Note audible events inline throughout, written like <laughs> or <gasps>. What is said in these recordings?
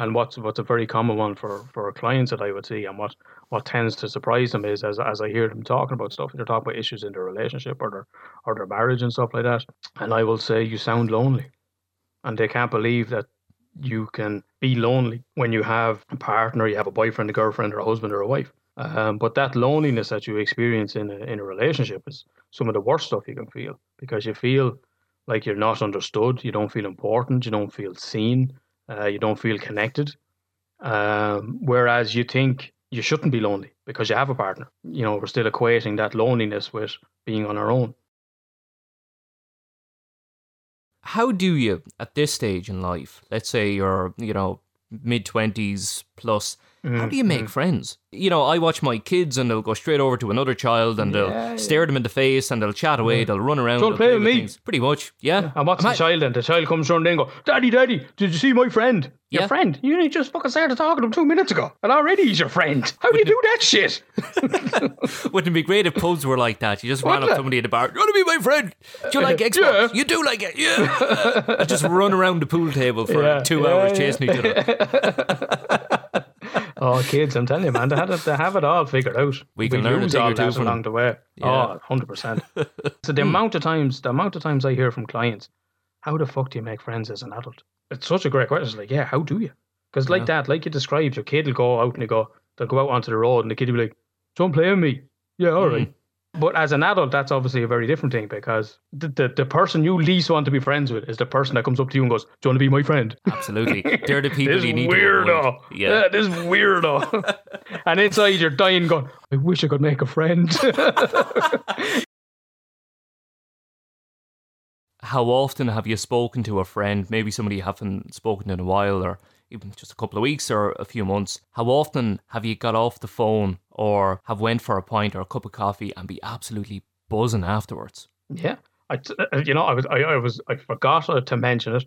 And what's what's a very common one for, for clients that I would see, and what, what tends to surprise them is as as I hear them talking about stuff, they're talking about issues in their relationship or their or their marriage and stuff like that. And I will say, you sound lonely, and they can't believe that you can be lonely when you have a partner, you have a boyfriend, a girlfriend, or a husband or a wife. Um, but that loneliness that you experience in a, in a relationship is some of the worst stuff you can feel because you feel like you're not understood, you don't feel important, you don't feel seen, uh, you don't feel connected. Um, whereas you think you shouldn't be lonely because you have a partner. You know, we're still equating that loneliness with being on our own. How do you, at this stage in life, let's say you're, you know, mid 20s plus, Mm-hmm. how do you make friends? You know, I watch my kids and they'll go straight over to another child and they'll Yeah, stare them in the face and they'll chat away, they'll run around. Don't they'll play with me. things. Pretty much, yeah. And what's Am the child then? The child comes running in and go, Daddy, Daddy, did you see my friend? Your friend? You only just fucking started talking to him two minutes ago. And already he's your friend. How do you do that shit? <laughs> Wouldn't it be great if pubs were like that? You just ran up Wouldn't to it? somebody at the bar. You want to be my friend? Do you like Xbox? Yeah. You do like it? Yeah. and just run around the pool table for Yeah, two yeah, hours yeah. chasing each other. <laughs> Oh, kids, I'm telling you, man, they, had it, they have it all figured out. We can learn a lose all that along the way. Yeah. Oh, 100%. <laughs> so the amount of times, the amount of times I hear from clients, how the fuck do you make friends as an adult? It's such a great question. It's like, yeah, how do you? Because like that, like you described, your kid will go out and they go, they'll go out onto the road and the kid will be like, don't play with me. Yeah, all right. Mm. But as an adult, that's obviously a very different thing because the, the, the person you least want to be friends with is the person that comes up to you and goes, Do you want to be my friend? Absolutely. <laughs> They're the people you need weirdo. to avoid. Yeah. this weirdo. <laughs> and inside you're dying going, I wish I could make a friend. <laughs> How often have you spoken to a friend, maybe somebody you haven't spoken to in a while or even just a couple of weeks or a few months? How often have you got off the phone or have went for a pint or a cup of coffee and be absolutely buzzing afterwards? yeah. I, uh, you know, I was, I, I was, I forgot to mention it,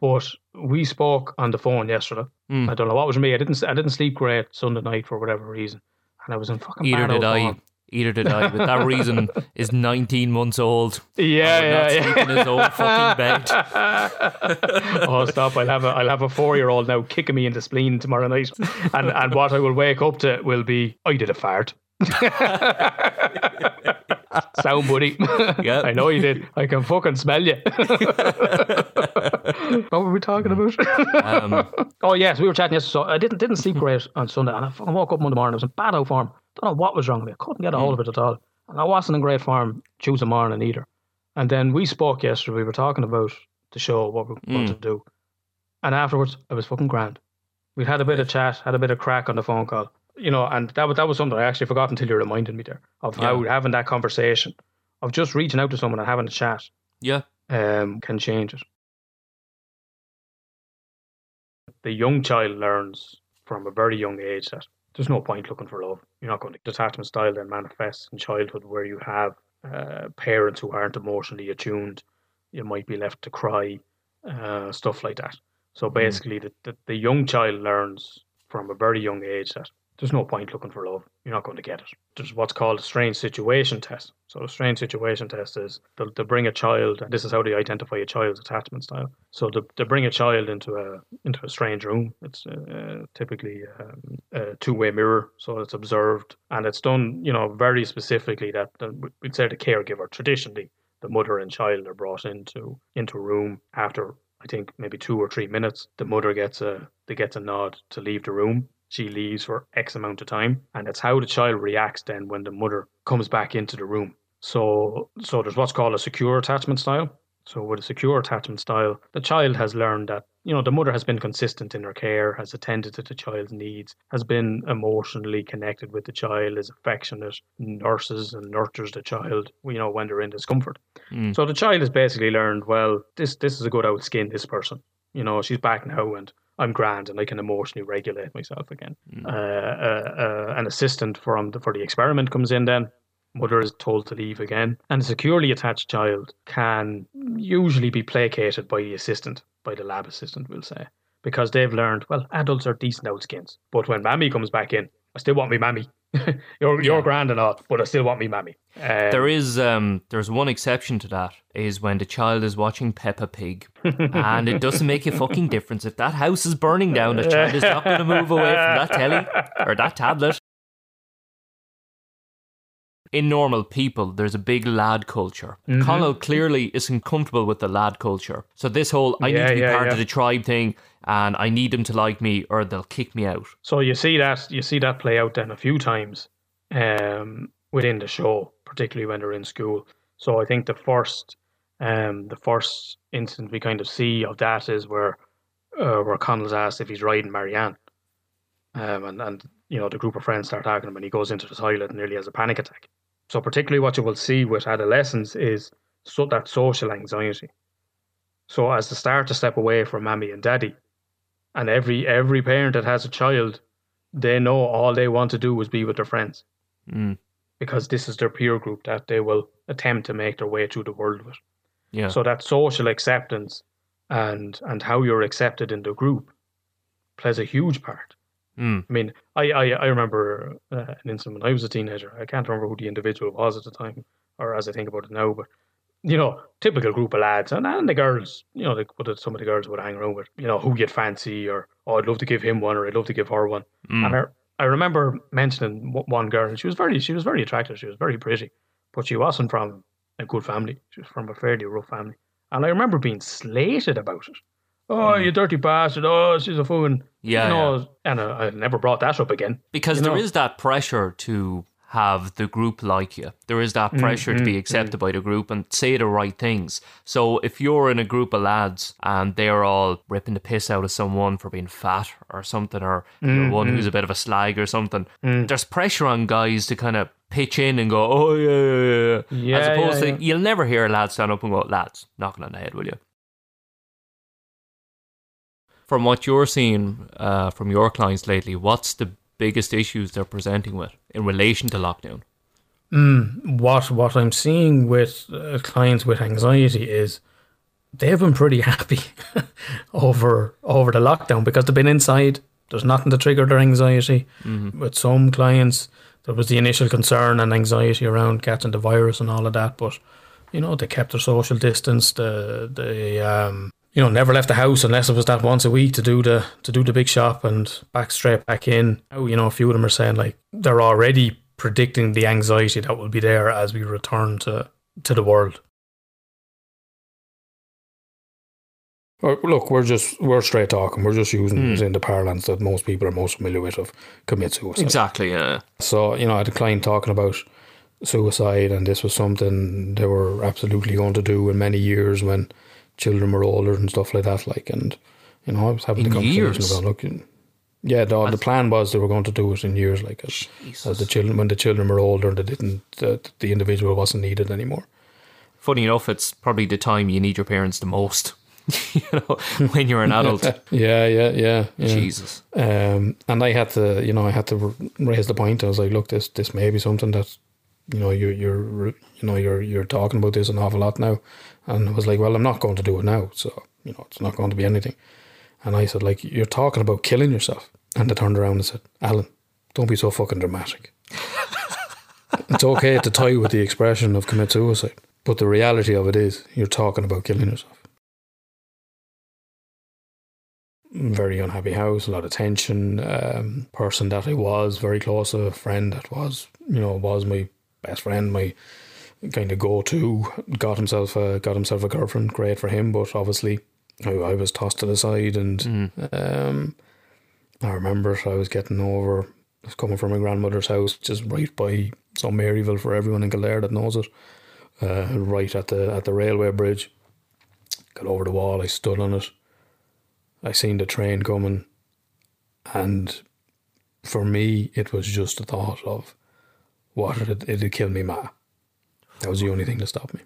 but we spoke on the phone yesterday. Hmm. I don't know what was me. I didn't, I didn't sleep great Sunday night for whatever reason, and I was in fucking Either did I. form. Either did I. But that reason <laughs> is 19 months old. Yeah, I would not yeah, sleep yeah. in his own fucking bed. <laughs> oh, stop! I'll have a I'll have a four year old now kicking me in the spleen tomorrow night, and and what I will wake up to will be I did a fart. <laughs> Sound buddy. Yep. I know you did. I can fucking smell you. <laughs> what were we talking about? Um, <laughs> oh yes, we were chatting yesterday. So I didn't didn't sleep great on Sunday, and I fucking woke up Monday morning. I was in bad out form. Don't know what was wrong with me. I couldn't get a hold of it at all, and I wasn't in great form Tuesday morning either. And then we spoke yesterday. We were talking about the show, what we were going to do, and afterwards I was fucking grand. We'd had a bit of chat, had a bit of crack on the phone call, you know, and that was that was something I actually forgot until you reminded me there of how having that conversation, of just reaching out to someone and having a chat, yeah. um, can change it. The young child learns from a very young age that there's no point looking for love. You're not going to detachment style then manifests in childhood where you have uh, parents who aren't emotionally attuned. You might be left to cry, uh, stuff like that. So basically, the, the, the young child learns from a very young age that there's no point looking for love. You're not going to get it. There's what's called a strange situation test. So a strange situation test is they'll, they'll bring a child, and this is how they identify a child's attachment style. So they, they bring a child into a into a strange room. It's uh, typically um, a two-way mirror, so it's observed, and it's done, you know, very specifically that that we'd say the caregiver traditionally the mother and child are brought into into a room after I think maybe two or three minutes. The mother gets a they gets a nod to leave the room. She leaves for X amount of time, and it's how the child reacts then when the mother comes back into the room. So so there's what's called a secure attachment style. So with a secure attachment style, the child has learned that you know the mother has been consistent in her care, has attended to the child's needs, has been emotionally connected with the child, is affectionate, nurses and nurtures the child, you know, when they're in discomfort. Mm. So the child has basically learned, well, this this is a good old outskin this person. You know, she's back now and I'm grand and I can emotionally regulate myself again. Uh, uh, uh, an assistant from the, for the experiment comes in then. Mother is told to leave again. And a securely attached child can usually be placated by the assistant, by the lab assistant, we'll say. Because they've learned, well, adults are decent old outskins. But when mammy comes back in, I still want me mammy. <laughs> you're you're Yeah. grand and all, but I still want me mammy. Um, There is um there's one exception to that is when the child is watching Peppa Pig and it doesn't make a fucking difference if that house is burning down the child is not going to move away from that telly or that tablet. In normal people, there's a big lad culture. Mm-hmm. Connell clearly isn't comfortable with the lad culture. So this whole I need to be yeah, part yeah. of the tribe thing and I need them to like me or they'll kick me out. So you see that you see that play out then a few times um, within the show, particularly when they're in school. So I think the first um, the first instance we kind of see of that is where uh, where Connell's asked if he's riding Marianne, um, and and you know the group of friends start talking to him, and he goes into the toilet and nearly has a panic attack. So particularly what you will see with adolescents is so that social anxiety. So as they start to step away from mommy and daddy, and every every parent that has a child they know all they want to do is be with their friends Mm, because this is their peer group that they will attempt to make their way through the world with. yeah. So that social acceptance and and how you're accepted in the group plays a huge part. Mm, I mean, I I, I remember uh, an incident when I was a teenager. I can't remember who the individual was at the time, or as I think about it now, but you know, typical group of lads and, and the girls, you know, the, what some of the girls would hang around with, you know, who you'd fancy, or oh, I'd love to give him one, or I'd love to give her one. mm. And I, I remember mentioning one girl, and she was very, she was very attractive. She was very pretty, but she wasn't from a good family. She was from a fairly rough family, and I remember being slated about it. Oh, Mm. you dirty bastard! Oh, she's a fool. Yeah, you know, and I, I never brought that up again. because there know. is that pressure to have the group like you. There is that mm, pressure to be mm, accepted mm. by the group and say the right things. So if you're in a group of lads and they're all ripping the piss out of someone for being fat or something, or you're one who's a bit of a slag or something, there's pressure on guys to kind of pitch in and go, oh yeah, yeah, yeah. Yeah, As opposed yeah, to you'll never hear a lad stand up and go, lads, knocking on the head, will you? From what you're seeing uh, from your clients lately, what's the biggest issues they're presenting with in relation to lockdown? what what I'm seeing with uh, clients with anxiety is they've been pretty happy <laughs> over over the lockdown because they've been inside. There's nothing to trigger their anxiety. With some clients, there was the initial concern and anxiety around catching the virus and all of that, but you know they kept their social distance. The they um, you know never left the house unless it was that once a week to do the to do the big shop and back straight back in. Now, You know, a few of them are saying like they're already predicting the anxiety that will be there as we return to to the world. Well, look, we're just we're straight talking. We're just using hmm. it in the parlance that most people are most familiar with of commit suicide. Exactly, yeah. So, you know, I declined talking about suicide, and this was something they were absolutely going to do in many years when children were older and stuff like that. Like, and, you know, I was having In the conversation years? about looking. Yeah, the, the plan was they were going to do it in years, like as, as the children when the children were older, and they didn't the, the individual wasn't needed anymore. Funny enough, it's probably the time you need your parents the most. <laughs> you know, <laughs> when you're an adult. Yeah, yeah, yeah, yeah. Jesus. Um, and I had to, you know, I had to raise the point. I was like, look, this this may be something that, you know, you're you're you know you're you're talking about this an awful lot now, and I was like, well, I'm not going to do it now, so you know, it's not going to be anything. And I said, like, you're talking about killing yourself, and they turned around and said, Alan, don't be so fucking dramatic. <laughs> it's okay to tie with the expression of commit suicide, but the reality of it is, you're talking about killing yourself. very unhappy house, a lot of tension. Um, person that I was very close, a friend that was, you know, was my best friend, my kind of go to. Got himself a got himself a girlfriend, great for him, but obviously I, I was tossed to the side, and um, I remember I was getting over. I was coming from my grandmother's house, just right by some Maryville for everyone in Kildare that knows it. Uh, right at the at the railway bridge. Got over the wall. I stood on it. I seen the train coming, and for me, it was just the thought of what it it'd kill me, ma. That was the only thing to stop me.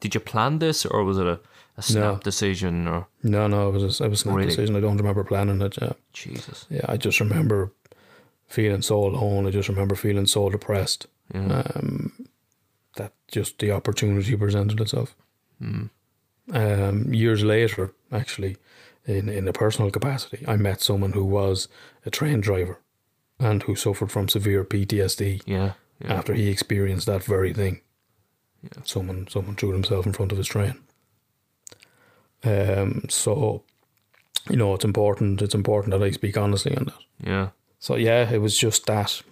Did you plan this or was it a, a snap No. decision or No, no, it was a, it was a snap Really? decision. I don't remember planning it. Yeah, Jesus? yeah. I just remember feeling so alone. I just remember feeling so depressed. Yeah. Um, that just the opportunity presented itself. Um, years later, actually, in in a personal capacity, I met someone who was a train driver, and who suffered from severe PTSD Yeah. Yeah. after he experienced that very thing. Someone someone threw himself in front of his train. Um so you know it's important it's important that I speak honestly on that. Yeah. So yeah, it was just that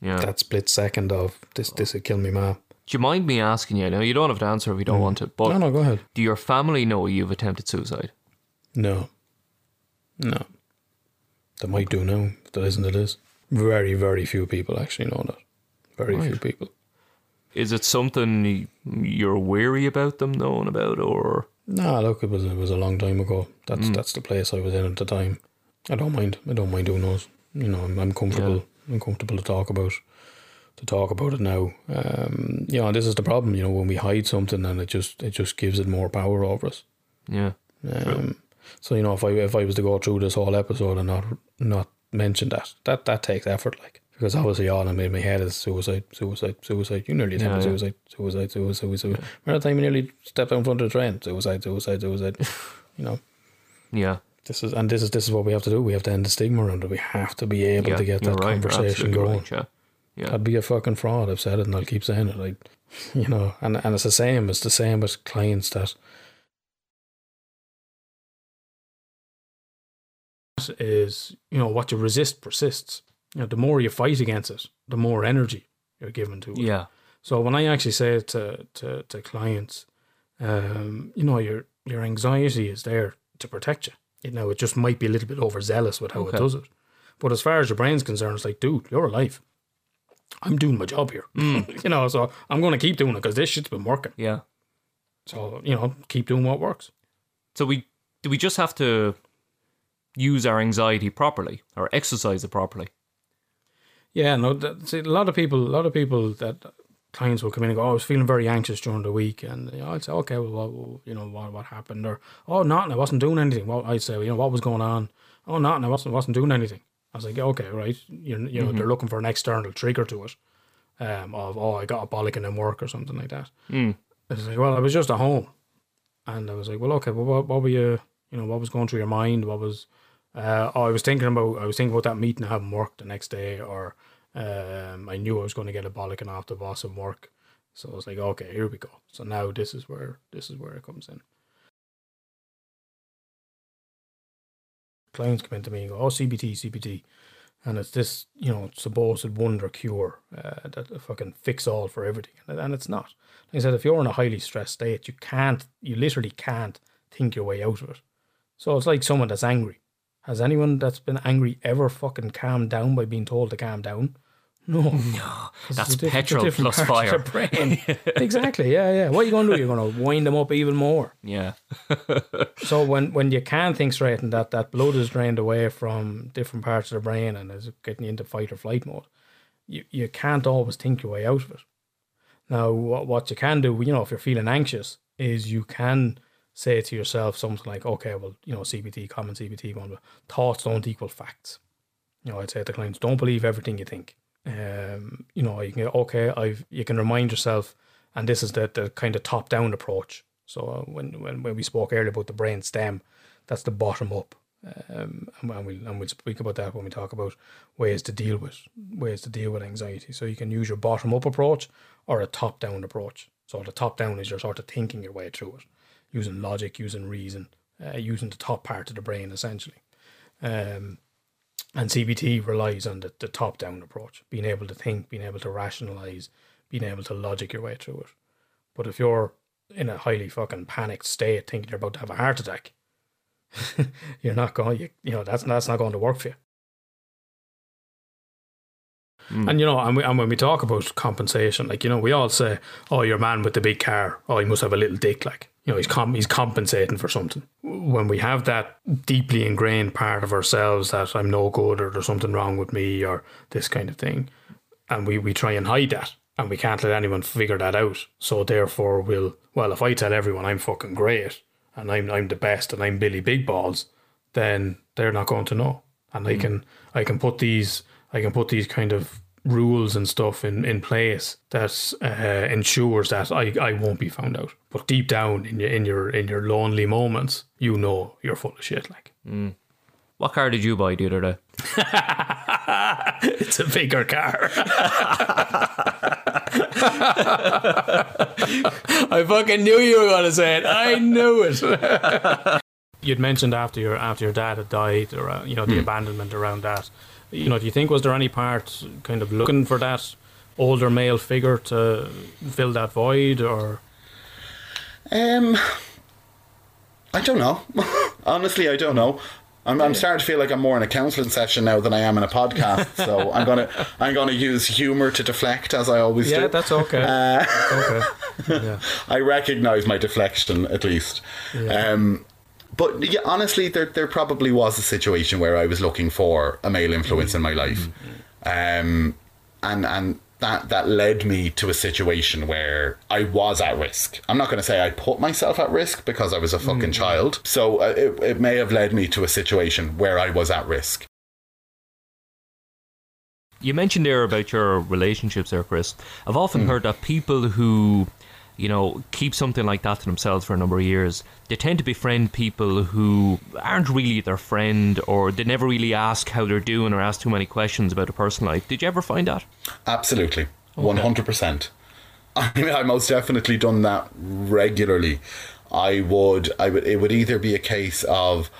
Yeah. that split second of this this would kill me ma. Do you mind me asking you? Now you don't have to answer if you don't want to, but No no go ahead. do your family know you've attempted suicide? No. No. They might do now. If there isn't it is. Very, very few people actually know that. Very few people. Is it something you're weary about them knowing about, or Nah, look, it was it was a long time ago. That's that's the place I was in at the time. I don't mind. I don't mind who knows. You know, I'm, I'm comfortable. I'm comfortable to talk about to talk about it now. Um, you know, this is the problem. You know, when we hide something and it just it just gives it more power over us. yeah, Um, so you know, if I if I was to go through this whole episode and not not mention that, that that takes effort. Like because obviously all I'm in my head is suicide, suicide, suicide. You nearly attempted Yeah, yeah. suicide, suicide, suicide, suicide. Remember the time you nearly stepped out in front of the train? Suicide, suicide, suicide. <laughs> you know, yeah, this is and this is this is what we have to do. We have to end the stigma around it. We have to be able yeah. to get that right, conversation going. right, yeah, yeah, I'd be a fucking fraud. I've said it and I'll keep saying it. Like, <laughs> you know, and and it's the same. It's the same with clients that is you know what you resist persists. You know, the more you fight against it, the more energy you're given to it. yeah, So when I actually say it to to, to clients, um, you know, your your anxiety is there to protect you. You know, it just might be a little bit overzealous with how Okay. it does it. But as far as your brain's concerned, it's like, dude, you're alive. I'm doing my job here. <laughs> you know, so I'm going to keep doing it because this shit's been working. yeah. So you know, keep doing what works. So we do we just have to use our anxiety properly or exercise it properly? Yeah, no. That, see, a lot of people, a lot of people that clients will come in and go, "Oh, I was feeling very anxious during the week," and you know, I'd say, "Okay, well, what, you know, what what happened?" Or, "Oh, nothing. I wasn't doing anything." Well, I'd say, "You know, what was going on?" "Oh, nothing. I wasn't wasn't doing anything." I was like, "Okay, right." You you know, they're looking for an external trigger to it, um, of "Oh, I got a bollocking in work" or something like that. Mm. I was like, "Well, I was just at home," and I was like, "Well, okay, well, what, what were you? You know, what was going through your mind? What was?" Uh, I was thinking about I was thinking about that meeting I haven't work the next day, or um, I knew I was going to get a bollocking off the boss and work. So I was like, okay, here we go. So now this is where this is where it comes in. Clients come into me and go, oh, CBT, CBT. And it's this, you know, supposed wonder cure uh, that fucking fix all for everything. And, and it's not. Like I said, if you're in a highly stressed state, you can't, you literally can't think your way out of it. So it's like someone that's angry. Has anyone that's been angry ever fucking calmed down by being told to calm down? No, no, That's diff- petrol plus fire. <laughs> exactly. Yeah, yeah. What are you going to do? You're going to wind them up even more. Yeah, <laughs> So when, when you can't think straight and that, that blood is drained away from different parts of the brain and is getting you into fight or flight mode, you, you can't always think your way out of it. Now, what, what you can do, you know, if you're feeling anxious, is you can say to yourself something like, okay, well, you know, CBT, common CBT one, thoughts don't equal facts. You know, I'd say to clients, don't believe everything you think. Um, you know, you can okay, I've you can remind yourself, and this is the, the kind of top down approach. So uh, when, when when we spoke earlier about the brain stem, that's the bottom up. Um, and, and we'll and we'll speak about that when we talk about ways to deal with ways to deal with anxiety. So you can use your bottom up approach or a top down approach. So the top down is you're sort of thinking your way through it, using logic, using reason, uh, using the top part of the brain essentially. Um, and CBT relies on the, the top down approach, being able to think, being able to rationalize, being able to logic your way through it. But if you're in a highly fucking panicked state, thinking you're about to have a heart attack, <laughs> you're not going. You, you know that's that's not going to work for you. Mm. And you know, and, we, and when we talk about compensation, like you know, we all say, "Oh, your man with the big car. Oh, he must have a little dick." Like you know, he's com- he's compensating for something. When we have that deeply ingrained part of ourselves that I'm no good or there's something wrong with me or this kind of thing, and we we try and hide that, and we can't let anyone figure that out. So therefore, we'll well, if I tell everyone I'm fucking great and I'm I'm the best and I'm Billy Big Balls, then they're not going to know. And I hmm. can I can put these I can put these kind of rules and stuff in, in place that uh, ensures that I, I won't be found out. But deep down in your in your in your lonely moments, you know you're full of shit. Like What car did you buy the other day? <laughs> it's a bigger car. <laughs> I fucking knew you were going to say it. I knew it. <laughs> You'd mentioned after your after your dad had died, or uh, you know the abandonment around that. You know, do you think was there any part kind of looking for that older male figure to fill that void, or Um, I don't know. <laughs> Honestly, I don't know. I'm, I'm starting to feel like I'm more in a counselling session now than I am in a podcast. <laughs> so I'm gonna I'm gonna use humour to deflect as I always yeah, do. Yeah, that's okay. That's okay. <laughs> Yeah. I recognise my deflection at least. Um, but yeah, honestly, there there probably was a situation where I was looking for a male influence in my life, um, and and that that led me to a situation where I was at risk. I'm not going to say I put myself at risk because I was a fucking child. So uh, it it may have led me to a situation where I was at risk. You mentioned there about your relationships there, Chris. I've often heard that people who, you know, keep something like that to themselves for a number of years, they tend to befriend people who aren't really their friend or they never really ask how they're doing or ask too many questions about a personal life. Did you ever find that? Absolutely, one hundred percent. I mean, I most definitely done that regularly. I would, I would, it would either be a case of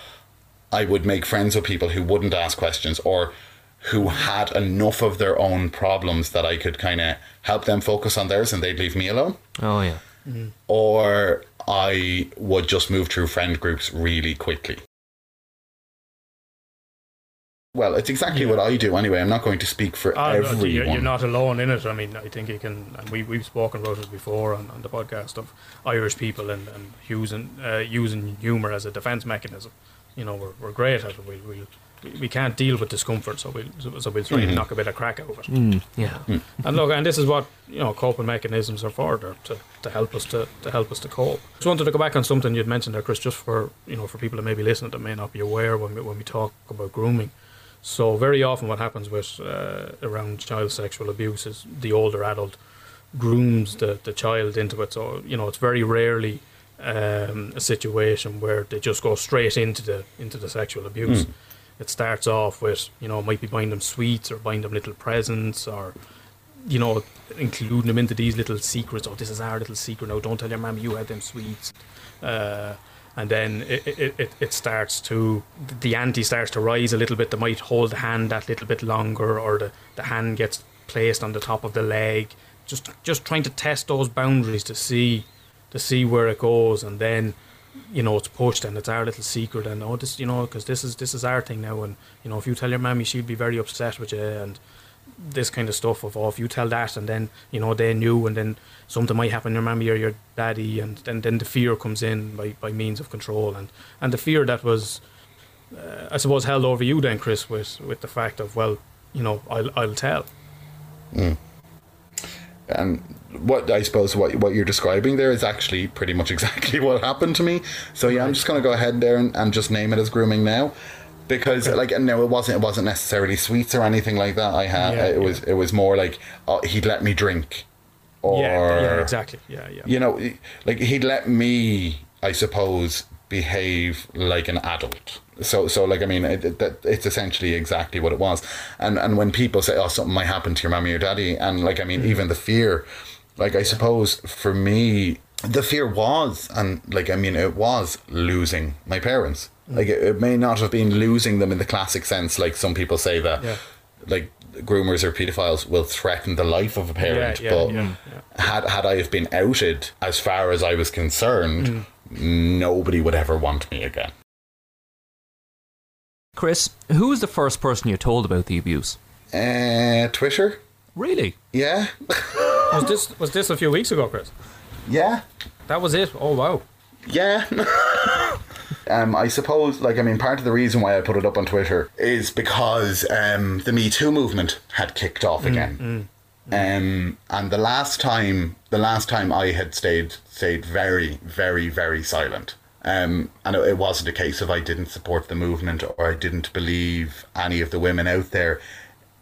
I would make friends with people who wouldn't ask questions or who had enough of their own problems that I could kind of help them focus on theirs and they'd leave me alone. Oh, yeah. Or I would just move through friend groups really quickly. Well, it's exactly what I do anyway. I'm not going to speak for no, everyone. you're, you're not alone in it. I mean, I think you can, and we, we've spoken about it before on, on the podcast of Irish people and, and using, uh, using humour as a defence mechanism. You know, we're, we're great at it. We, we, we can't deal with discomfort, so we'll, so, so we'll try Mm-hmm. and knock a bit of crack out of it. Mm, yeah. And look, and this is what you know coping mechanisms are for, they're to, to help us to, to help us to cope. Just wanted to go back on something you'd mentioned there, Chris, just for you know for people that may be listening that may not be aware when we, when we talk about grooming. So very often, what happens with uh, around child sexual abuse is the older adult grooms the, the child into it. So you know, it's very rarely um, a situation where they just go straight into the into the sexual abuse. It starts off with you know might be buying them sweets or buying them little presents or you know including them into these little secrets. Oh, this is our little secret now. Don't tell your mum you had them sweets. Uh, and then it, it, it, it starts to the ante starts to rise a little bit. They might hold the hand that little bit longer, or the, the hand gets placed on the top of the leg. Just just trying to test those boundaries to see to see where it goes, and then you know it's pushed and it's our little secret and oh this you know because this is this is our thing now. And you know if you tell your mammy she'd be very upset with you and this kind of stuff of oh if you tell that and then you know they knew and then something might happen to your mammy or your daddy and then then the fear comes in by, by means of control. And and the fear that was uh, I suppose held over you then Chris with with the fact of well you know I'll I'll tell and what I suppose what what you're describing there is actually pretty much <laughs> exactly what happened to me. So yeah, I'm just going to go ahead there and, and just name it as grooming now, because like no, it wasn't it wasn't necessarily sweets or anything like that. I had Yeah, it yeah. was it was more like uh, he'd let me drink, or yeah yeah exactly yeah yeah you know, like he'd let me, I suppose, behave like an adult. So, so like I mean, it, that it's essentially exactly what it was. And and when people say, "Oh, something might happen to your mommy or daddy," and like I mean, even the fear, like I suppose for me, the fear was, and like I mean, it was losing my parents. Like it, it may not have been losing them in the classic sense, like some people say that, Yeah. like groomers or pedophiles will threaten the life of a parent, yeah, but yeah, yeah. had had I have been outed as far as I was concerned, Mm. Nobody would ever want me again. Chris, who was the first person you told about the abuse? Uh, Twitter, Really? yeah, <laughs> was this was this a few weeks ago Chris yeah, that was it oh wow yeah. <laughs> um, I suppose, like, I mean, part of the reason why I put it up on Twitter is because um, the Me Too movement had kicked off again. Um, and the last time, the last time I had stayed, stayed very, very, very silent. Um, and it, it wasn't a case of I didn't support the movement or I didn't believe any of the women out there.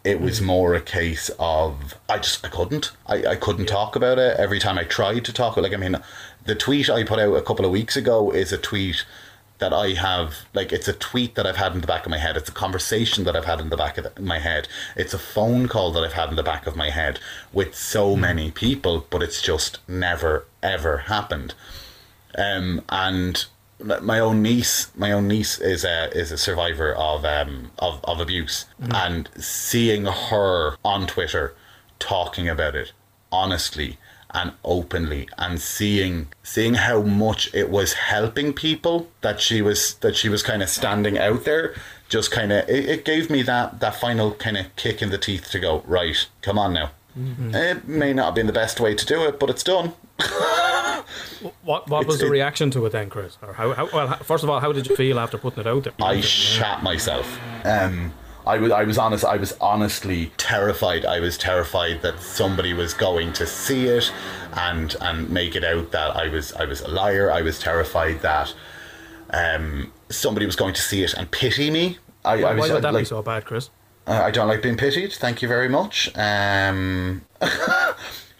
It was more a case of I just I couldn't I, I couldn't talk about it every time I tried to talk like I mean the tweet I put out a couple of weeks ago is a tweet that I have, like, it's a tweet that I've had in the back of my head. It's a conversation that I've had in the back of the, my head. It's a phone call that I've had in the back of my head with so many people, but it's just never, ever happened. Um, and my own niece, my own niece is a is a survivor of um of, of abuse, and seeing her on Twitter talking about it honestly and openly and seeing seeing how much it was helping people that she was that she was kind of standing out there just kind of it, it gave me that that final kind of kick in the teeth to go right come on now it may not have been the best way to do it but it's done <laughs> What what was the it- reaction to it then, Chris? Or how, how well? First of all, how did you feel after putting it out there? I shat myself. Um, I was, I was honest. I was honestly terrified. I was terrified that somebody was going to see it, and and make it out that I was I was a liar. I was terrified that um, somebody was going to see it and pity me. I, I Why, was why would that like, be so bad, Chris? uh, I don't like being pitied. Thank you very much. Um, <laughs>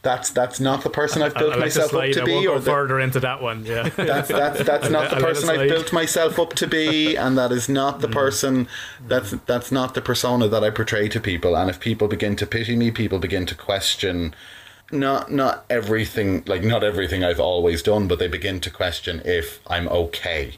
that's that's not the person I've built I like to myself up to I be, won't or the, further into that one. Yeah. <laughs> that's that's that's <laughs> not the I'll let it person I've built myself up to be, and that is not Mm. the person. That's that's not the persona that I portray to people. And if people begin to pity me, people begin to question. Not not everything like not everything I've always done, but they begin to question if I'm okay.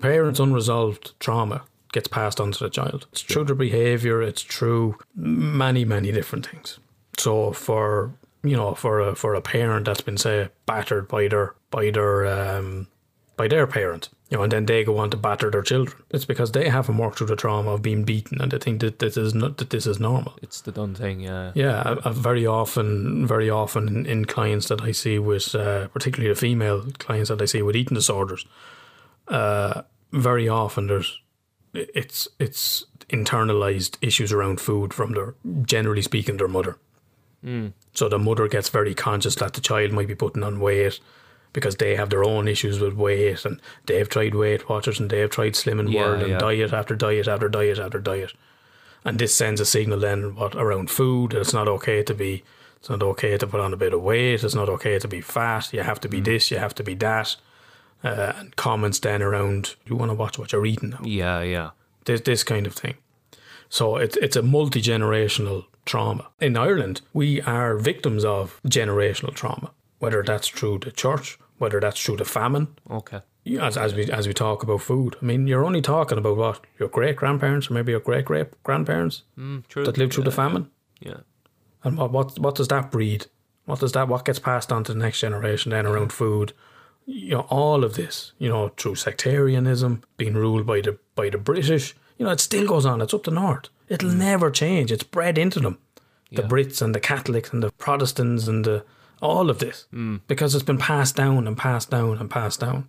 Parents' unresolved trauma gets passed on to the child. It's through to behaviour. It's true many many different things. So for you know for a for a parent that's been say battered by their by their um, by their parent, you know, and then they go on to batter their children. It's because they haven't worked through the trauma of being beaten, and they think that this is not that this is normal. It's the done thing, yeah. Yeah, I, I very often, very often in, in clients that I see with, uh, particularly the female clients that I see with eating disorders, uh, very often there's it's it's internalized issues around food from their generally speaking their mother. Hmm. So the mother gets very conscious that the child might be putting on weight because they have their own issues with weight and they've tried Weight Watchers and they've tried Slimming Yeah, World and yeah. diet after diet after diet after diet. And this sends a signal then what around food. It's not okay to be it's not okay to put on a bit of weight. It's not okay to be fat. You have to be hmm. this. You have to be that. Uh, and comments then around you want to watch what you're eating now. Yeah, yeah. This this kind of thing. So it's it's a multi generational trauma. In Ireland, we are victims of generational trauma. Whether that's through the church, whether that's through the famine, Okay. as, as we as we talk about food. I mean, you're only talking about what your great grandparents or maybe your great great grandparents Mm, that lived through the famine. Yeah. And what, what what does that breed? What does that what gets passed on to the next generation then around food? You know, all of this, you know, through sectarianism, being ruled by the by the British, you know, it still goes on. It's up the north. It'll never change. It's bred into them. The Yeah. Brits and the Catholics and the Protestants and the all of this. Because it's been passed down and passed down and passed down.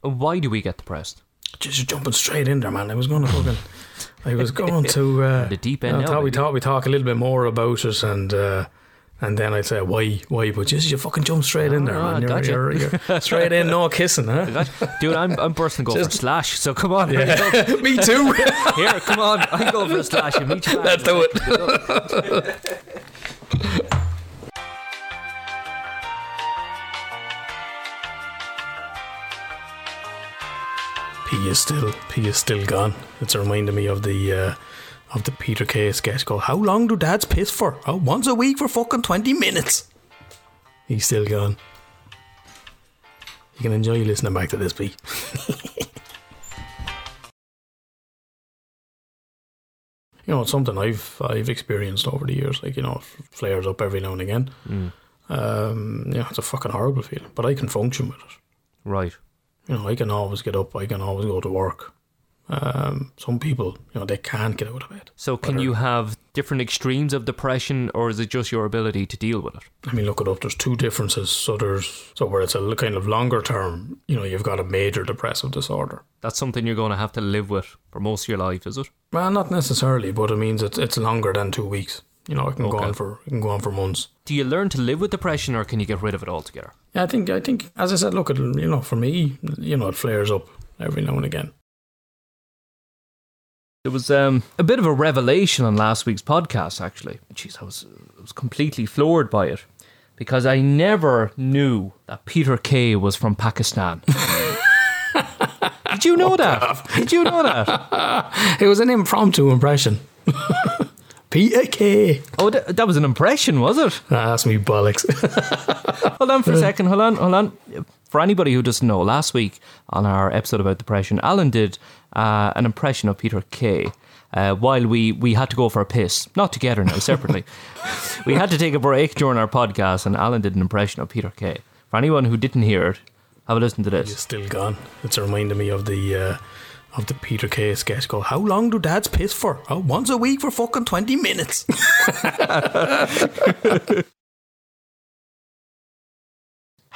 Why do we get depressed? Just jumping straight in there, man. I was going to fucking, I was going to <laughs> uh, The deep I end now, thought we thought we talk a little bit more about it, and uh, and then I'd say why, why, but just you fucking jump straight in there, Ah, man. You're, gotcha. you're, you're <laughs> straight in, no kissing, huh? Dude, I'm I'm bursting go for Just- slash. So come on, <laughs> <laughs> Me too. here, come on. I go for a slash and meet you. Let's do it. P is still P is still gone. It's reminding me of the uh, of the Peter Kay sketch called "How long do dads piss for? Oh, once a week for fucking twenty minutes." He's still gone. You can enjoy listening back to this, P. <laughs> you know, it's something I've I've experienced over the years. Like you know, it flares up every now and again. Mm. Um, yeah, it's a fucking horrible feeling, but I can function with it. Right. You know, I can always get up. I can always go to work. Um, some people, you know, they can't get out of it. So can Whether- you have different extremes of depression, or is it just your ability to deal with it? I mean, look it up. There's two differences. So there's so where it's a kind of longer term. You know, you've got a major depressive disorder. That's something you're going to have to live with for most of your life, is it? Well, not necessarily, but it means it's it's longer than two weeks. You know, it can go on for it can go on for months. Do you learn to live with depression, or can you get rid of it altogether? Yeah, I think I think as I said, look, it you know, for me, you know, it flares up every now and again. There was um, a bit of a revelation on last week's podcast, actually. Jeez, I was, I was completely floored by it. because I never knew that Peter Kay was from Pakistan. <laughs> Did you know that? Did you know that? It was an impromptu impression. <laughs> Peter Kay. Oh, th- that was an impression, was it? Ah, that's me bollocks. <laughs> Hold on for a second. Hold on, hold on. For anybody who doesn't know, last week on our episode about depression, Alan did uh, an impression of Peter Kay. Uh, while we, we had to go for a piss, not together now, separately. <laughs> we had to take a break during our podcast, and Alan did an impression of Peter Kay. For anyone who didn't hear it, have a listen to It's this. still gone. It's reminding me of the uh, of the Peter Kay sketch called "How long do dads piss for? Oh, once a week for fucking twenty minutes." <laughs>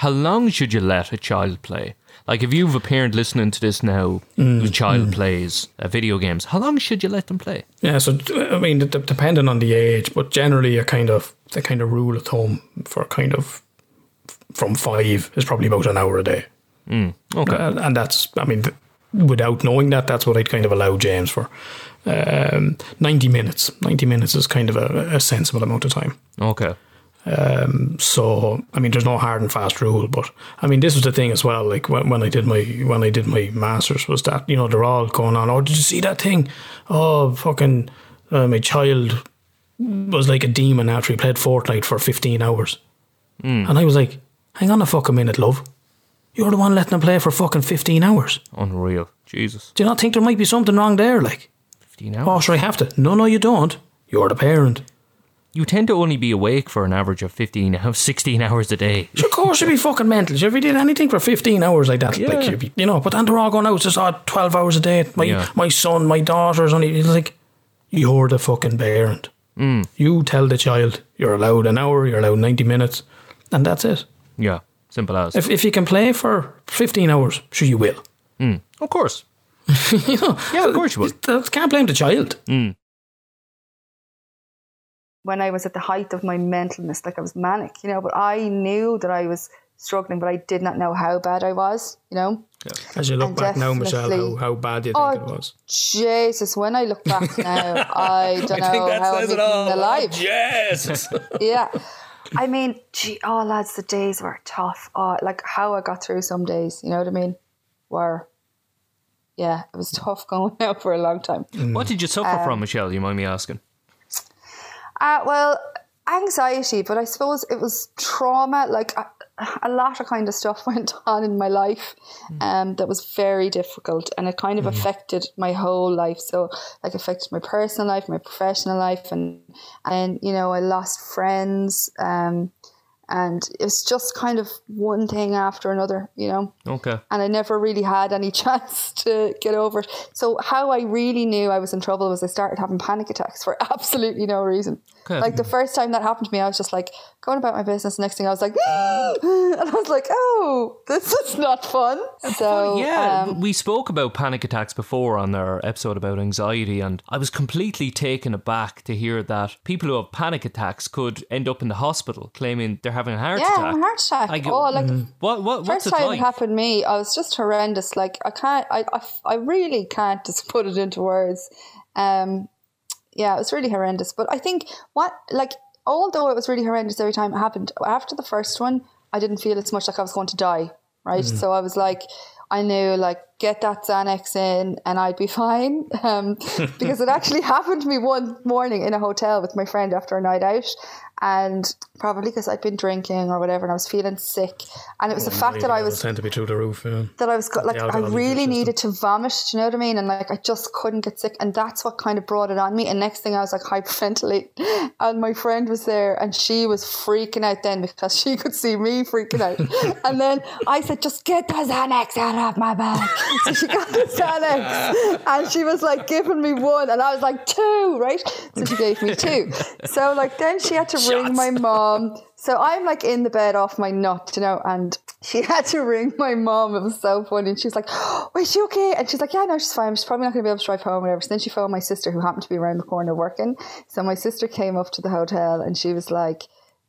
How long should you let a child play? Like, if you've a parent listening to this now, whose child plays uh, video games, how long should you let them play? yeah, so I mean, d- depending on the age, but generally, a kind of the kind of rule of thumb for kind of from five is probably about an hour a day. Okay. Uh, and that's, I mean, th- without knowing that, that's what I'd kind of allow James for. Um, 90 minutes. 90 minutes is kind of a, a sensible amount of time. Okay. So, I mean, there's no hard and fast rule, but I mean, this was the thing as well. Like when, when I did my when I did my masters, was that you know they're all going on. Oh, did you see that thing? Oh, fucking, uh, my child was like a demon after he played Fortnite for 15 hours, and I was like, hang on a fucking minute, love. You're the one letting him play for fucking 15 hours. Unreal. Jesus. Do you not think there might be something wrong there? Like, 15 hours. oh, sure, I have to. No, no, you don't. You're the parent. You tend to only be awake for an average of 15 hours, <laughs> 16 hours a day. Of course, you'd be fucking mental. If you did anything for 15 hours like that, Yeah. like, you'd be, you know, but then they're all going out, it's just oh, 12 hours a day. My, Yeah. my son, my daughter's only, it's like, you're the fucking parent. Mm. You tell the child you're allowed an hour, you're allowed 90 minutes, and that's it. Yeah. Simple as. If, if you can play for 15 hours, sure you will. Hmm. of course. <laughs> you know, Yeah, of course you will. That- Can't blame the child. Hmm. when I was at the height of my mentalness, like I was manic, you know, but I knew that I was struggling, but I did not know how bad I was, you know. As you look And back now, Michelle, how, how bad do you Oh, think it was? Jesus, when I look back now, <laughs> I don't know how I'm even alive. <laughs> Yes. Yeah. I mean, gee, oh lads, the days were tough. Oh, like how I got through some days, you know what I mean? Were yeah, it was <laughs> tough going <laughs> out for a long time. What did you suffer Um, from, Michelle? You mind me asking? Uh, well, anxiety, but I suppose it was trauma. Like a, a lot of kind of stuff <laughs> went on in my life um, that was very difficult, and it kind of affected my whole life. So, like, affected my personal life, my professional life, and and you know, I lost friends. Um, and it's just kind of one thing after another, you know Okay. and I never really had any <laughs> chance to get over it. So how I really knew I was in trouble was I started having panic attacks for <laughs> absolutely no reason. Okay. Like the first time that happened to me, I was just like going about my business. Next thing I was like, <gasps> and I was like, oh, this is not fun. So yeah, um, we spoke about panic attacks before on our episode about anxiety, and I was completely taken aback to hear that people who have panic attacks could end up in the hospital claiming they're having a heart attack. yeah, attack. heart attack. Oh, like What? What? What's first time like? it happened to me, I was just horrendous. Like I can't, I, I, I really can't <laughs> just put it into words. Um, yeah, it was really horrendous. But I think what, like, although it was really horrendous every time it happened, after the first one, I didn't feel as much like I was going to die. Right, so I was like, I knew like get that Xanax in and I'd be <laughs> fine. Um, <laughs> because it actually happened to me one morning in a hotel with my friend after a night out. And probably because I'd been drinking or whatever, and I was feeling sick. And it was the fact that I was tend to be through the roof. Yeah. that I was go- like I alcohol in your really needed to vomit. Do you know what I mean? And like I just couldn't get sick, and that's what kind of brought it on me. And next thing I was like <laughs> hyperventilate, and my friend was there, and she was freaking out then because she could see me freaking out. and then I said, "Just get the Xanax out of my bag." So <laughs> she got the Xanax, and she was like giving me one, and I was like two, right? So she gave me two. So like then she had to ring my mom. So I'm like in the bed off my nut, you know, and she had to ring my mom. It was so funny. And she's like, oh, is she okay? And she's like, yeah, no, she's fine. She's probably not going to be able to drive home, whatever. So then she phoned my sister, who happened to be around the corner working. So my sister came up to the hotel and she was like,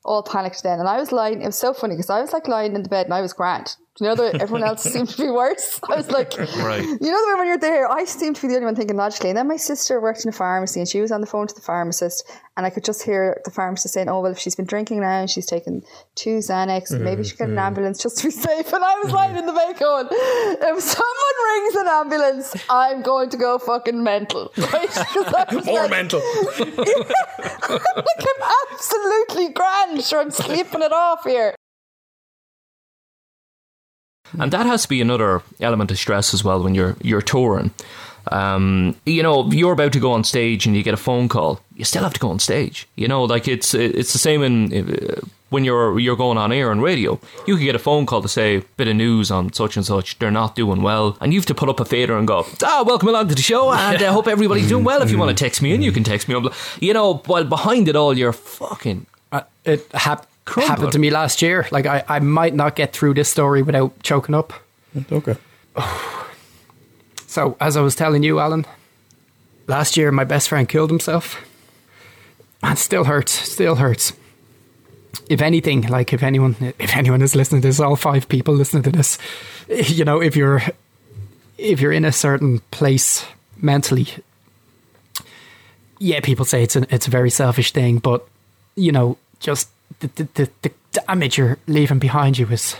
all panicked then. And I was lying, it was so funny because I was like lying in the bed and I was grand. You know that everyone else seemed to be worse? <laughs> I was like, Right. you know the way when you're there, I seem to be the only one thinking logically. And then my sister worked in a pharmacy and she was on the phone to the pharmacist and I could just hear the pharmacist saying, Oh well if she's been drinking now and she's taken two Xanax, maybe she get an mm-hmm. ambulance just to be <laughs> safe. And I was mm-hmm. lying in the bed going, If someone rings an ambulance, I'm going to go fucking mental. <laughs> Right? 'Cause I was More like- mental. like I'm absolutely grand. Sure, I'm sleeping it off here. And that has to be another element of stress as well when you're you're touring. Um, you know, you're about to go on stage and you get a phone call. You still have to go on stage. You know, like it's it's the same in uh, when you're you're going on air and radio. You could get a phone call to say bit of news on such and such. They're not doing well, and you have to put up a fader and go, "Ah, welcome along to the show, <laughs> and I hope everybody's doing well. If you want to text me in, you can text me." You know, while behind it all, you're fucking Uh, it hap- Happened to me last year. Like I, I might not get through this story without choking up. Okay. So as I was telling you, Alan, last year my best friend killed himself. And still hurts. Still hurts. If anything, like if anyone, if anyone is listening to this, all five people listening to this, you know, if you're, if you're in a certain place mentally, yeah, people say it's an it's a very selfish thing, but you know, just the the, the, the damage you're leaving behind you is,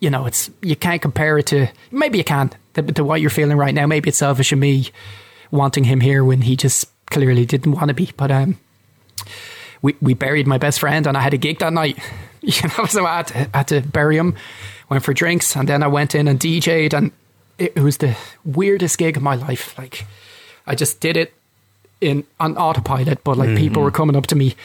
you know, it's you can't compare it to maybe you can to, to what you're feeling right now. Maybe it's selfish of me wanting him here when he just clearly didn't want to be, but um. We, we buried my best friend and I had a gig that night, <laughs> you know. So I had to, had to bury him. Went for drinks and then I went in and DJ'd and it, it was the weirdest gig of my life. Like I just did it in on autopilot, but like people were coming up to me.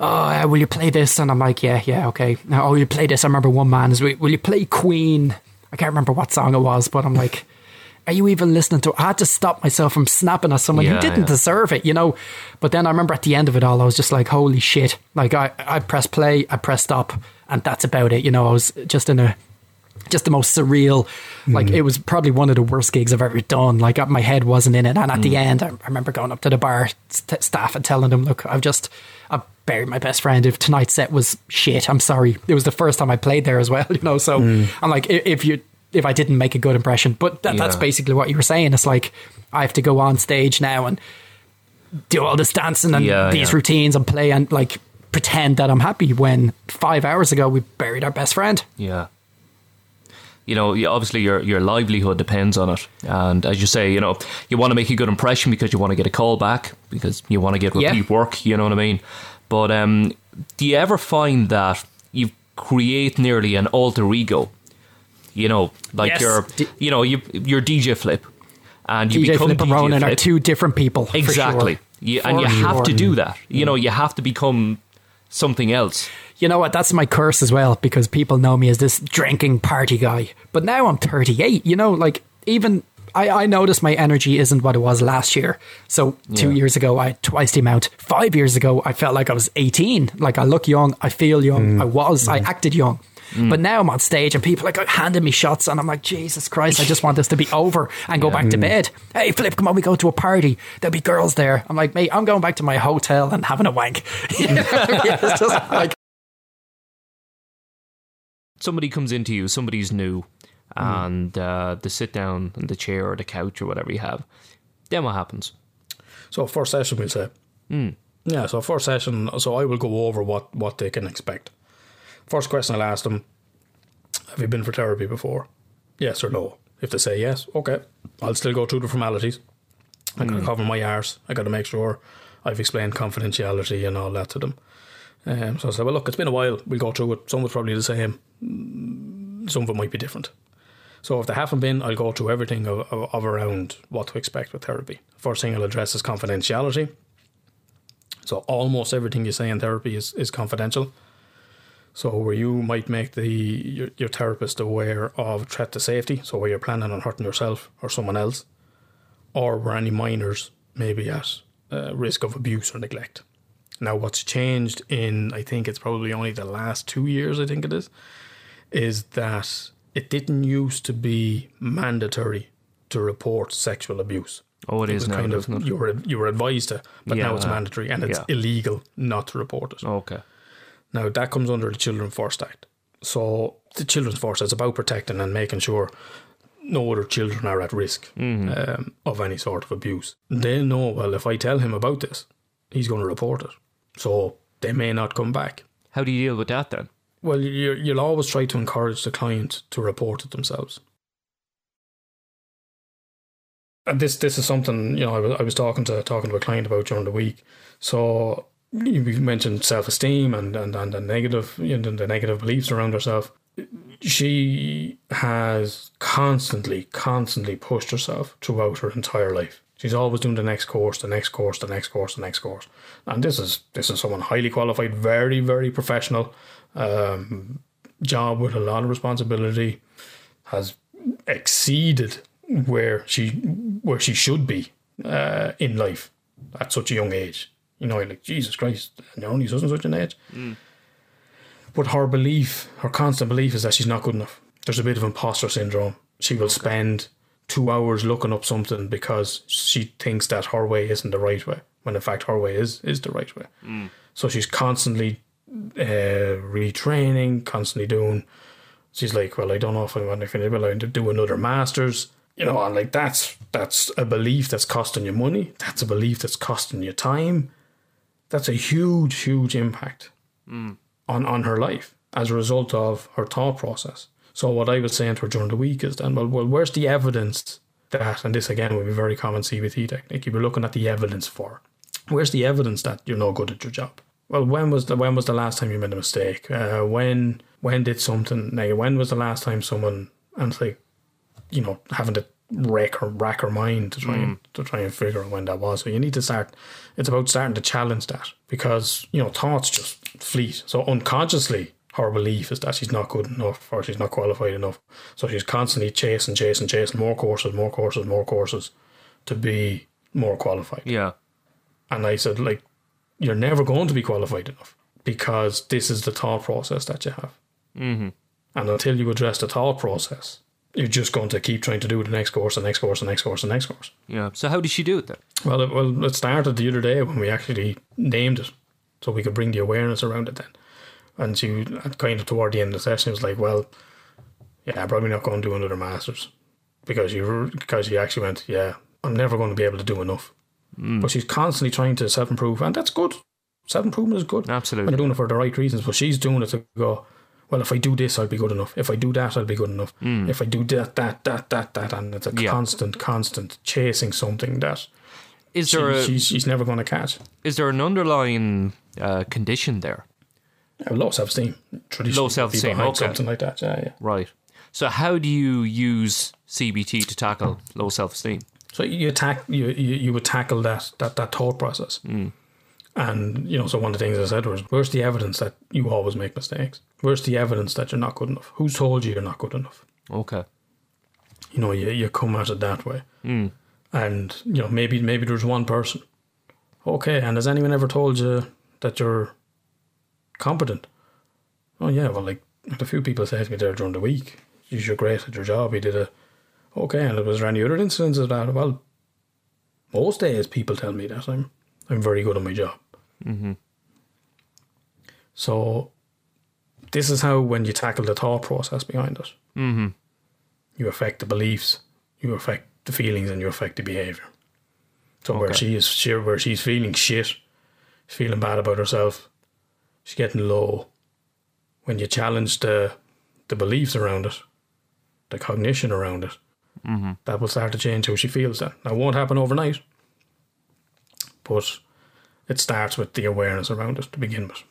Oh, will you play this? And I'm like, yeah, yeah, okay. Oh, you play this. I remember one man is, will you play Queen? I can't remember what song it was, but I'm like, <laughs> are you even listening to? It? I had to stop myself from snapping at someone Yeah, who didn't yeah. deserve it, you know. But then I remember at the end of it all, I was just like, holy shit! Like I, I pressed play, I pressed stop, and that's about it. You know, I was just in a just the most surreal. Like mm. it was probably one of the worst gigs I've ever done. Like my head wasn't in it, and at the mm. end, I, remember going up to the bar st- staff and telling them, "Look, I've just buried my best friend. If tonight's set was shit, I'm sorry. It was the first time I played there as well, <laughs> you know. So mm. I'm like, if you if I didn't make a good impression, but that, that's basically what you were saying. It's like I have to go on stage now and do all this dancing and Yeah, these yeah. routines and play and like pretend that I'm happy when five hours ago we buried our best friend. Yeah. You know, obviously your your livelihood depends on it, and as you say, you know, you want to make a good impression because you want to get a call back because you want to get Yeah. repeat work. You know what I mean? But um, do you ever find that you create nearly an alter ego? You know, like Yes. your, D- you know, you your DJ Flip, and you DJ become Flip DJ Ronan are two different people. for exactly. sure. You, and For you have to do that. You know, you have to become something else. You know what? That's my curse as well because people know me as this drinking party guy. But now I'm 38. You know, like even I, I notice my energy isn't what it was last year. So two Yeah. years ago, I had twice the amount. Five years ago, I felt like I was 18. Like I look young, I feel young, mm. I was, I mm. acted young. Mm. But now I'm on stage and people are like handing me shots, and I'm like, Jesus Christ, I just want this to be over and go back to bed. Hey, Flip, come on, we go to a party. There'll be girls there. I'm like, mate, I'm going back to my hotel and having a wank. <laughs> it's just like, somebody comes into you, somebody's new, and uh, they sit down on the chair or the couch or whatever you have. Then what happens? So first session, we'll say. Yeah. So first session. So I will go over what what they can expect. First question I'll ask them: Have you been for therapy before? Yes or no. If they say yes, okay, I'll still go through the formalities. I'm going to cover my arse. I got to make sure I've explained confidentiality and all that to them. Um, so I said, well, look, it's been a while. We'll go through it. Some of it's probably the same. Mm, Some of it might be different. So if they haven't been, I'll go through everything of, of, of around what to expect with therapy. First thing I'll address is confidentiality. So almost everything you say in therapy is, is confidential. So where you might make the your, your therapist aware of threat to safety, so where you're planning on hurting yourself or someone else, or where any minors may be at uh, risk of abuse or neglect. Now, what's changed in I think it's probably only the last two years, I think it is, is that it didn't used to be mandatory to report sexual abuse. Oh, it It is now, kind of you were you were advised to, but now it's mandatory and it's Yeah. illegal not to report it. Okay. Now that comes under the Children First Act. So the children's force is about protecting and making sure no other children are at risk um, of any sort of abuse. They know, well, if I tell him about this, he's going to report it. So they may not come back. How do you deal with that then? Well, you, you'll always try to encourage the client to report it themselves. And this this is something you know I was, I was talking to talking to a client about during the week. So you mentioned self esteem and, and and the negative you know, the negative beliefs around herself. She has constantly constantly pushed herself throughout her entire life. She's always doing the next course, the next course, the next course, the next course. And this is this is someone highly qualified, very very professional, um, job with a lot of responsibility, has exceeded where she where she should be uh, in life at such a young age. You know, like Jesus Christ, and you're only such and such an age. But her belief, her constant belief, is that she's not good enough. There's a bit of imposter syndrome. She will spend two hours looking up something because she thinks that her way isn't the right way, when in fact her way is is the right way. So she's constantly uh, retraining, constantly doing. She's like, well, I don't know if I want to finish. Well, I to do another masters. You know, and like that's that's a belief that's costing you money. That's a belief that's costing you time. That's a huge, huge impact on on her life as a result of her thought process. So what I was saying to her during the week is then, well, well, where's the evidence that? And this again would be very common CBT technique. You'd be looking at the evidence for. Where's the evidence that you're no good at your job? Well, when was the when was the last time you made a mistake? Uh, when when did something? Now, when was the last time someone and it's like, you know, having to wreck or rack her mind to try and to try and figure out when that was. So you need to start. It's about starting to challenge that because you know thoughts just fleet. So unconsciously, her belief is that she's not good enough or she's not qualified enough. So she's constantly chasing, chasing, chasing more courses, more courses, more courses to be more qualified. Yeah. And I said, like, you're never going to be qualified enough because this is the thought process that you have. Mm-hmm. And until you address the thought process, you're just going to keep trying to do the next course, the next course, the next course, the next course. Yeah. So how did she do it then? Well, it, well, it started the other day when we actually named it, so we could bring the awareness around it. Then, and she kind of toward the end of the session was like, "Well, yeah, I'm probably not going to do another masters because you because you actually went, yeah, I'm never going to be able to do enough." But she's constantly trying to self improve, and that's good. Self improvement is good. Absolutely. when you're doing it for the right reasons. But she's doing it to go. Well, if I do this, I'll be good enough. If I do that, I'll be good enough. If I do that, that, that, that, that, and it's a Yeah. constant, constant chasing something that Is she, there a, she's, she's never going to catch. is there an underlying uh, condition there? Low self esteem. Traditionally, Low self-esteem, be behind okay. Something like that. Yeah, yeah. Right. So how do you use CBT to tackle low self-esteem? So you attack you you, you would tackle that that that thought process. Hmm. And you know, so one of the things I said was, "Where's the evidence that you always make mistakes? Where's the evidence that you're not good enough? Who's told you you're not good enough? Okay. You know, you you come at it that way, hmm. and you know maybe maybe there's one person. Okay, and has anyone ever told you that you're competent? Oh yeah, well, like a few people said to me there during the week, you're great at your job. You did a okay, and was there any other incidents of that? Well, most days people tell me that I'm I'm very good at my job. Mm-hmm. So this is how when you tackle the thought process behind it, mm-hmm. you affect the beliefs, you affect the feelings, and you affect the behavior. So where she is, she, where she's feeling shit, feeling bad about herself, she's getting low. When you challenge the the beliefs around it, the cognition around it, mm-hmm. that will start to change how she feels. Then now, it won't happen overnight, but it starts with the awareness around it to begin with.